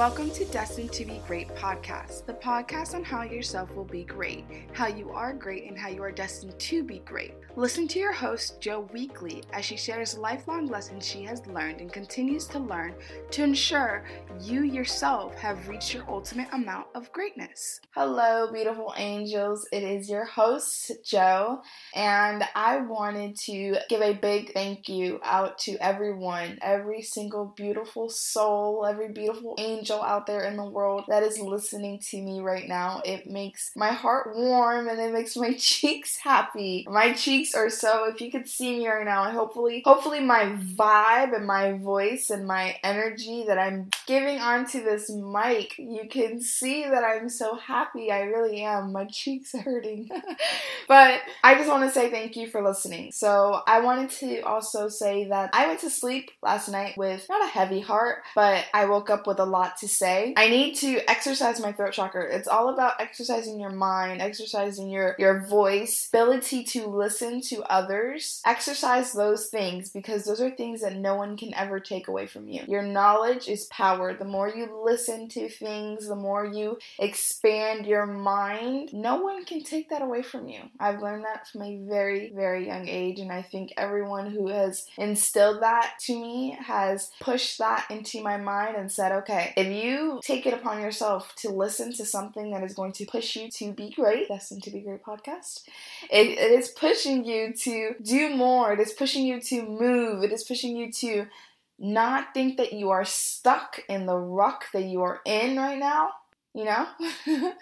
Welcome to Destined to Be Great podcast, the podcast on how yourself will be great, how you are great, and how you are destined to be great. Listen to your host, Joe Weekly, as she shares lifelong lessons she has learned and continues to learn to ensure you yourself have reached your ultimate amount of greatness. Hello, beautiful angels. It is your host, Joe, and I wanted to give a big thank you out to everyone, every single beautiful soul, every beautiful angel out there in the world that is listening to me right now. It makes my heart warm and it makes my cheeks happy. My cheeks are so if you could see me right now, hopefully hopefully my vibe and my voice and my energy that I'm giving onto this mic, you can see that I'm so happy. I really am. My cheeks are hurting. but I just want to say thank you for listening. So, I wanted to also say that I went to sleep last night with not a heavy heart, but I woke up with a lot to say. I need to exercise my throat chakra. It's all about exercising your mind, exercising your your voice, ability to listen to others. Exercise those things because those are things that no one can ever take away from you. Your knowledge is power. The more you listen to things, the more you expand your mind, no one can take that away from you. I've learned that from a very, very young age, and I think everyone who has instilled that to me has pushed that into my mind and said, okay, if you take it upon yourself to listen to something that is going to push you to be great, Destined to Be Great podcast, it, it is pushing you to do more. It is pushing you to move. It is pushing you to not think that you are stuck in the ruck that you are in right now you know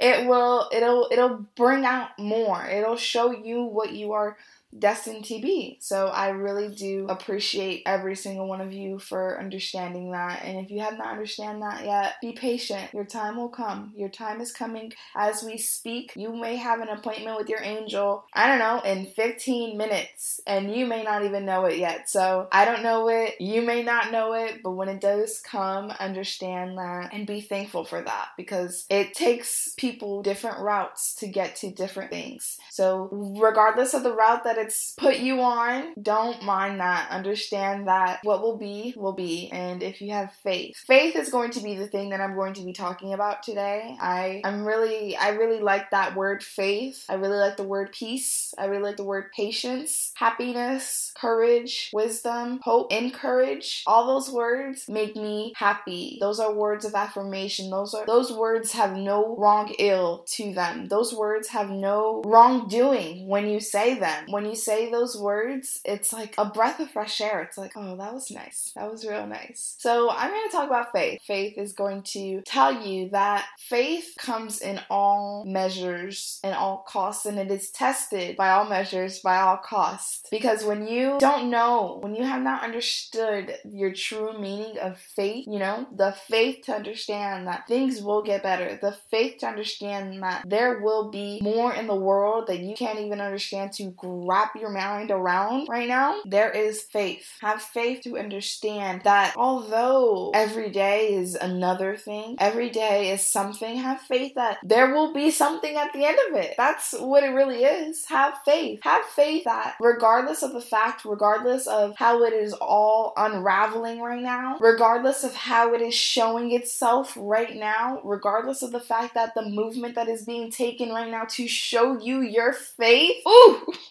it will it'll it'll bring out more it'll show you what you are destined to be. So I really do appreciate every single one of you for understanding that. And if you have not understand that yet, be patient. Your time will come. Your time is coming as we speak. You may have an appointment with your angel, I don't know, in 15 minutes, and you may not even know it yet. So I don't know it. You may not know it, but when it does come, understand that and be thankful for that because it takes people different routes to get to different things. So regardless of the route that it's put you on, don't mind that. Understand that what will be, will be. And if you have faith, faith is going to be the thing that I'm going to be talking about today. I, I'm really, I really like that word faith. I really like the word peace. I really like the word patience, happiness, courage, wisdom, hope, encourage. All those words make me happy. Those are words of affirmation. Those are, those words have no wrong ill to them. Those words have no wrongdoing when you say them. When you say those words, it's like a breath of fresh air. It's like, oh, that was nice. That was real nice. So, I'm going to talk about faith. Faith is going to tell you that faith comes in all measures and all costs, and it is tested by all measures, by all costs. Because when you don't know, when you have not understood your true meaning of faith, you know, the faith to understand that things will get better, the faith to understand that there will be more in the world that you can't even understand to wrap your mind around right now, there is faith. Have faith to understand that although every day is another thing, every day is something, have faith that there will be something at the end of it. That's what it really is. Have faith. Have faith that regardless of the fact, regardless of how it is all unraveling right now, regardless of how it is showing itself right now, regardless of the fact that the movement that is being taken right now to show you your faith, ooh,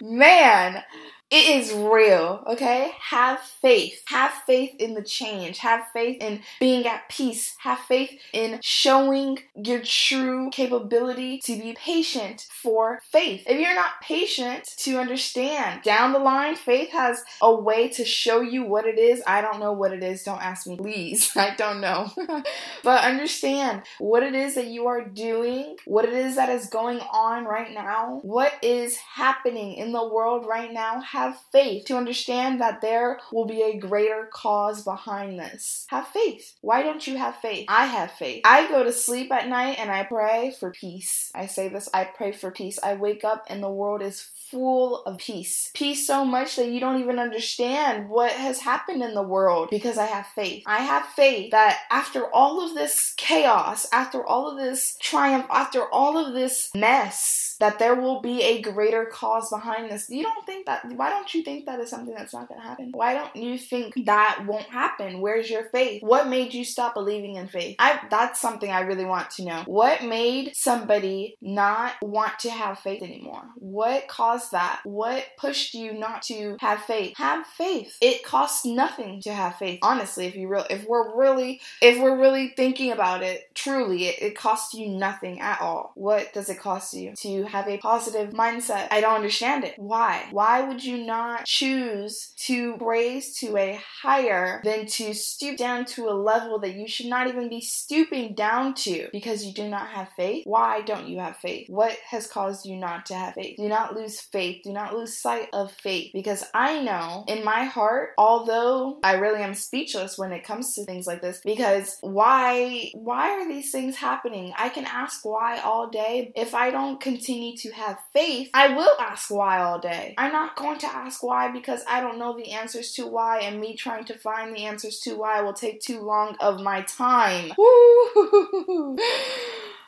man, it is real, okay? Have faith. Have faith in the change. Have faith in being at peace. Have faith in showing your true capability to be patient for faith. If you're not patient to understand down the line, faith has a way to show you what it is. I don't know what it is. Don't ask me, please. I don't know. but understand what it is that you are doing, what it is that is going on right now, what is happening in the world right now have faith to understand that there will be a greater cause behind this. Have faith. Why don't you have faith? I have faith. I go to sleep at night and I pray for peace. I say this I pray for peace. I wake up and the world is full of peace. Peace so much that you don't even understand what has happened in the world because I have faith. I have faith that after all of this chaos, after all of this triumph, after all of this mess, that there will be a greater cause behind this. You don't think that, why don't you think that is something that's not going to happen? Why don't you think that won't happen? Where's your faith? What made you stop believing in faith? I, that's something I really want to know. What made somebody not want to have faith anymore? What caused that? What pushed you not to have faith? Have faith. It costs nothing to have faith. Honestly, if you real, if we're really, if we're really thinking about it, truly, it, it costs you nothing at all. What does it cost you to have a positive mindset? I don't understand it. Why? Why would you not choose to raise to a higher than to stoop down to a level that you should not even be stooping down to because you do not have faith? Why don't you have faith? What has caused you not to have faith? Do not lose faith. Do not lose sight of faith because I know in my heart, although I really am speechless when it comes to things like this, because why why are these things happening? I can ask why all day. If I don't continue to have faith, I will ask why all day. I'm not going to ask why because I don't know the answers to why, and me trying to find the answers to why will take too long of my time.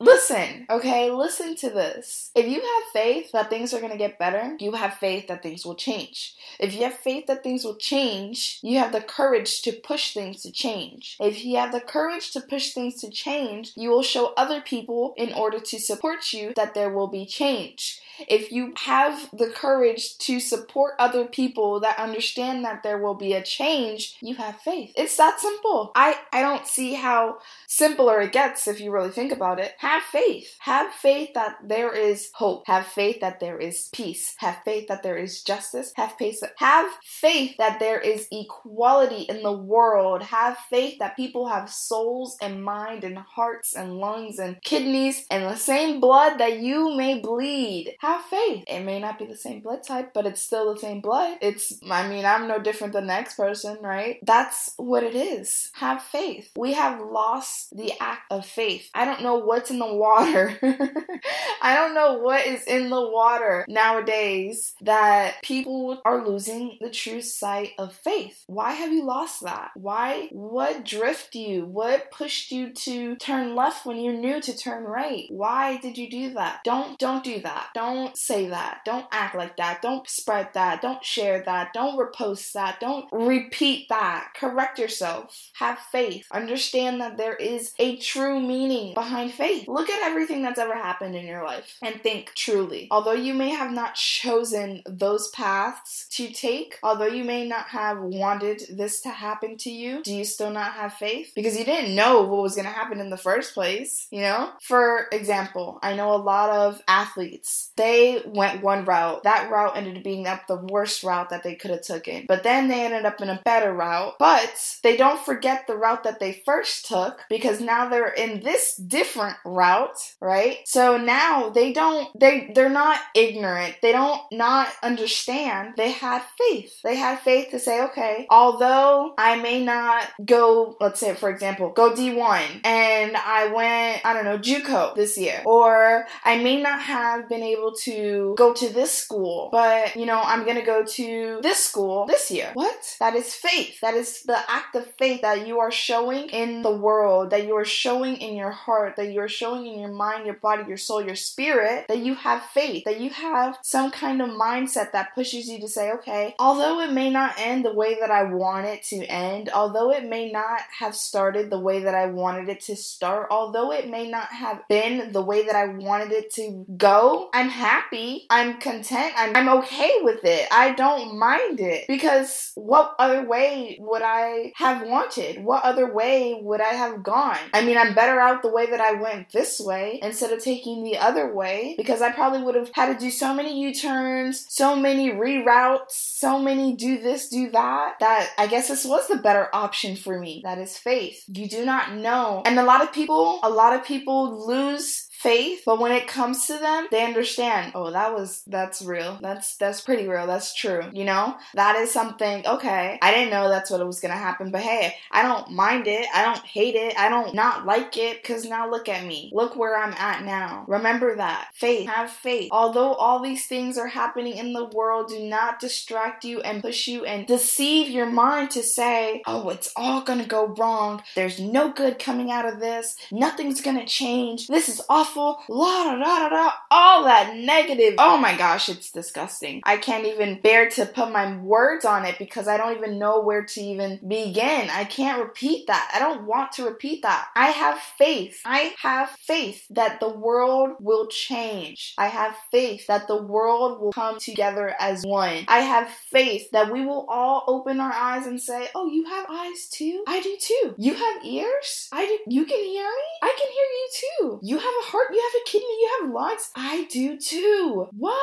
Listen, okay? Listen to this. If you have faith that things are going to get better, you have faith that things will change. If you have faith that things will change, you have the courage to push things to change. If you have the courage to push things to change, you will show other people in order to support you that there will be change if you have the courage to support other people that understand that there will be a change, you have faith. It's that simple. I, I don't see how simpler it gets if you really think about it. Have faith. Have faith that there is hope. Have faith that there is peace. Have faith that there is justice. Have faith that, have faith that there is equality in the world. Have faith that people have souls and mind and hearts and lungs and kidneys and the same blood that you may bleed. Have faith. It may not be the same blood type, but it's still the same blood. It's, I mean, I'm no different than the next person, right? That's what it is. Have faith. We have lost the act of faith. I don't know what's in the water. I don't know what is in the water nowadays that people are losing the true sight of faith. Why have you lost that? Why? What drift you? What pushed you to turn left when you knew to turn right? Why did you do that? Don't don't do that. Don't don't say that. Don't act like that. Don't spread that. Don't share that. Don't repost that. Don't repeat that. Correct yourself. Have faith. Understand that there is a true meaning behind faith. Look at everything that's ever happened in your life and think truly. Although you may have not chosen those paths to take, although you may not have wanted this to happen to you, do you still not have faith? Because you didn't know what was going to happen in the first place, you know? For example, I know a lot of athletes. They went one route. That route ended up being the worst route that they could have taken. But then they ended up in a better route. But they don't forget the route that they first took because now they're in this different route, right? So now they don't they they're not ignorant. They don't not understand. They had faith. They had faith to say, okay, although I may not go, let's say for example, go D1 and I went, I don't know, JUCO this year, or I may not have been able to go to this school, but you know, I'm gonna go to this school this year. What? That is faith. That is the act of faith that you are showing in the world, that you are showing in your heart, that you are showing in your mind, your body, your soul, your spirit, that you have faith, that you have some kind of mindset that pushes you to say, okay, although it may not end the way that I want it to end, although it may not have started the way that I wanted it to start, although it may not have been the way that I wanted it to go, I'm happy. I'm content. I'm, I'm okay with it. I don't mind it because what other way would I have wanted? What other way would I have gone? I mean, I'm better out the way that I went this way instead of taking the other way because I probably would have had to do so many U turns, so many reroutes, so many do this, do that, that I guess this was the better option for me. That is faith. You do not know. And a lot of people, a lot of people lose faith, but when it comes to them, they understand, oh, that was that's real. That's that's pretty real. That's true. You know? That is something, okay, I didn't know that's what it was gonna happen, but hey, I don't mind it. I don't hate it. I don't not like it because now look at me. Look where I'm at now. Remember that. Faith. Have faith. Although all these things are happening in the world, do not distract you and push you and deceive your mind to say, oh, it's all gonna go wrong. There's no good coming out of this. Nothing's gonna change. This is awful awful, la da da da da, all that negative. Oh my gosh, it's disgusting. I can't even bear to put my words on it because I don't even know where to even begin. I can't repeat that. I don't want to repeat that. I have faith. I have faith that the world will change. I have faith that the world will come together as one. I have faith that we will all open our eyes and say, Oh, you have eyes too? I do too. You have ears? I do. You can hear me? I can hear you too. You have a heart? You have a kidney? You have lungs? I do too. What?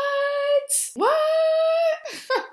What?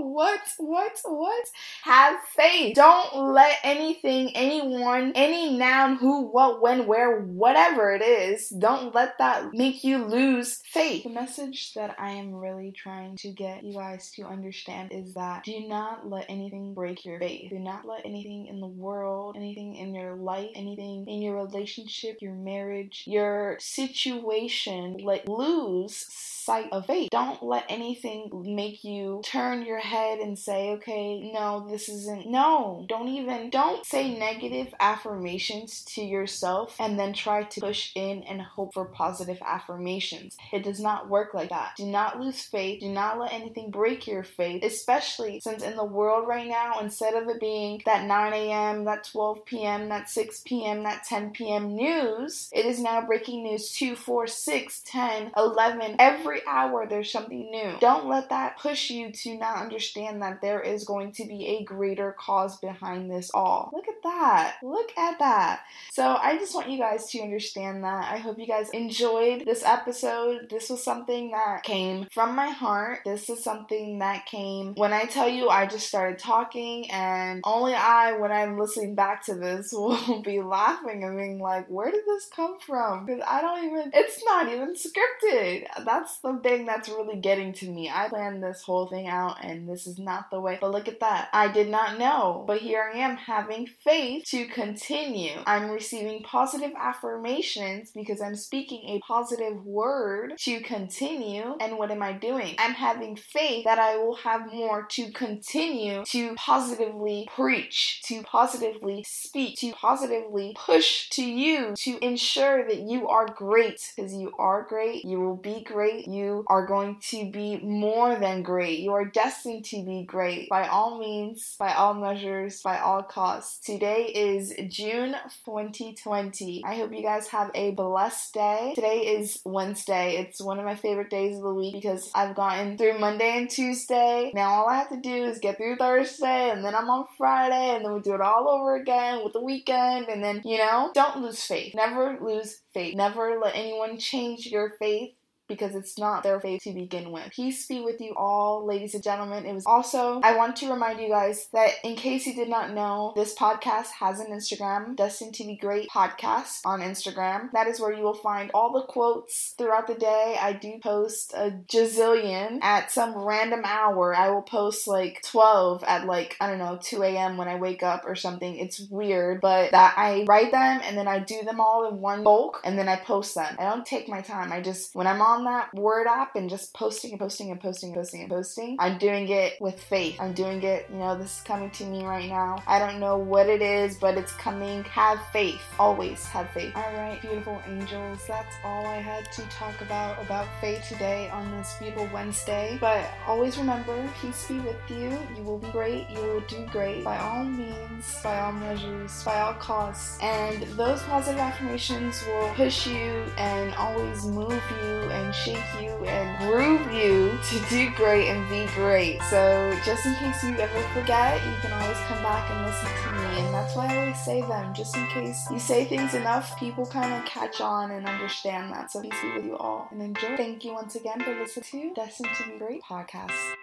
what, what, what? Have faith. Don't let anything, anyone, any noun, who, what, when, where, whatever it is, don't let that make you lose faith. The message that I am really trying to get you guys to understand is that do not let anything break your faith. Do not let anything in the world, anything in your life, anything in your relationship, your marriage, your situation, let lose sight of faith. Don't let anything make you turn your head and say, okay, no, this isn't. No, don't even, don't say negative affirmations to yourself and then try to push in and hope for positive affirmations. It does not work like that. Do not lose faith. Do not let anything break your faith, especially since in the world right now, instead of it being that 9 a.m., that 12 p.m., that 6 p.m., that 10 p.m. news, it is now breaking news 2, 4, 6, 10, 11, every every hour there's something new. Don't let that push you to not understand that there is going to be a greater cause behind this all. Look at that. Look at that. So I just want you guys to understand that. I hope you guys enjoyed this episode. This was something that came from my heart. This is something that came when I tell you I just started talking, and only I, when I'm listening back to this, will be laughing and being like, where did this come from? Because I don't even, it's not even scripted. That's the thing that's really getting to me. I planned this whole thing out and this is not the way. But look at that. I did not know. But here I am having faith to continue. I'm receiving positive affirmations because I'm speaking a positive word to continue. And what am I doing? I'm having faith that I will have more to continue to positively preach, to positively speak, to positively push to you to ensure that you are great because you are great. You will be great you are going to be more than great. You are destined to be great by all means, by all measures, by all costs. Today is June 2020. I hope you guys have a blessed day. Today is Wednesday. It's one of my favorite days of the week because I've gotten through Monday and Tuesday. Now all I have to do is get through Thursday and then I'm on Friday and then we do it all over again with the weekend and then, you know, don't lose faith. Never lose faith. Never let anyone change your faith because it's not their faith to begin with. Peace be with you all, ladies and gentlemen. It was also, I want to remind you guys that in case you did not know, this podcast has an Instagram, Destined to Be Great Podcast on Instagram. That is where you will find all the quotes throughout the day. I do post a gazillion at some random hour. I will post like 12 at like, I don't know, 2 a.m. when I wake up or something. It's weird, but that I write them and then I do them all in one bulk and then I post them. I don't take my time. I just, when I'm on that Word app and just posting and posting and posting and posting and posting. I'm doing it with faith. I'm doing it, you know, this is coming to me right now. I don't know what it is, but it's coming. Have faith. Always have faith. All right, beautiful angels. That's all I had to talk about about faith today on this beautiful Wednesday. But always remember, peace be with you. You will be great. You will do great by all means, by all measures, by all costs. And those positive affirmations will push you and always move you and and shake you and groove you to do great and be great. So, just in case you ever forget, you can always come back and listen to me. And that's why I always say them, just in case you say things enough, people kind of catch on and understand that. So, peace be with you all and enjoy. Thank you once again for listening to Destined to Be Great podcast.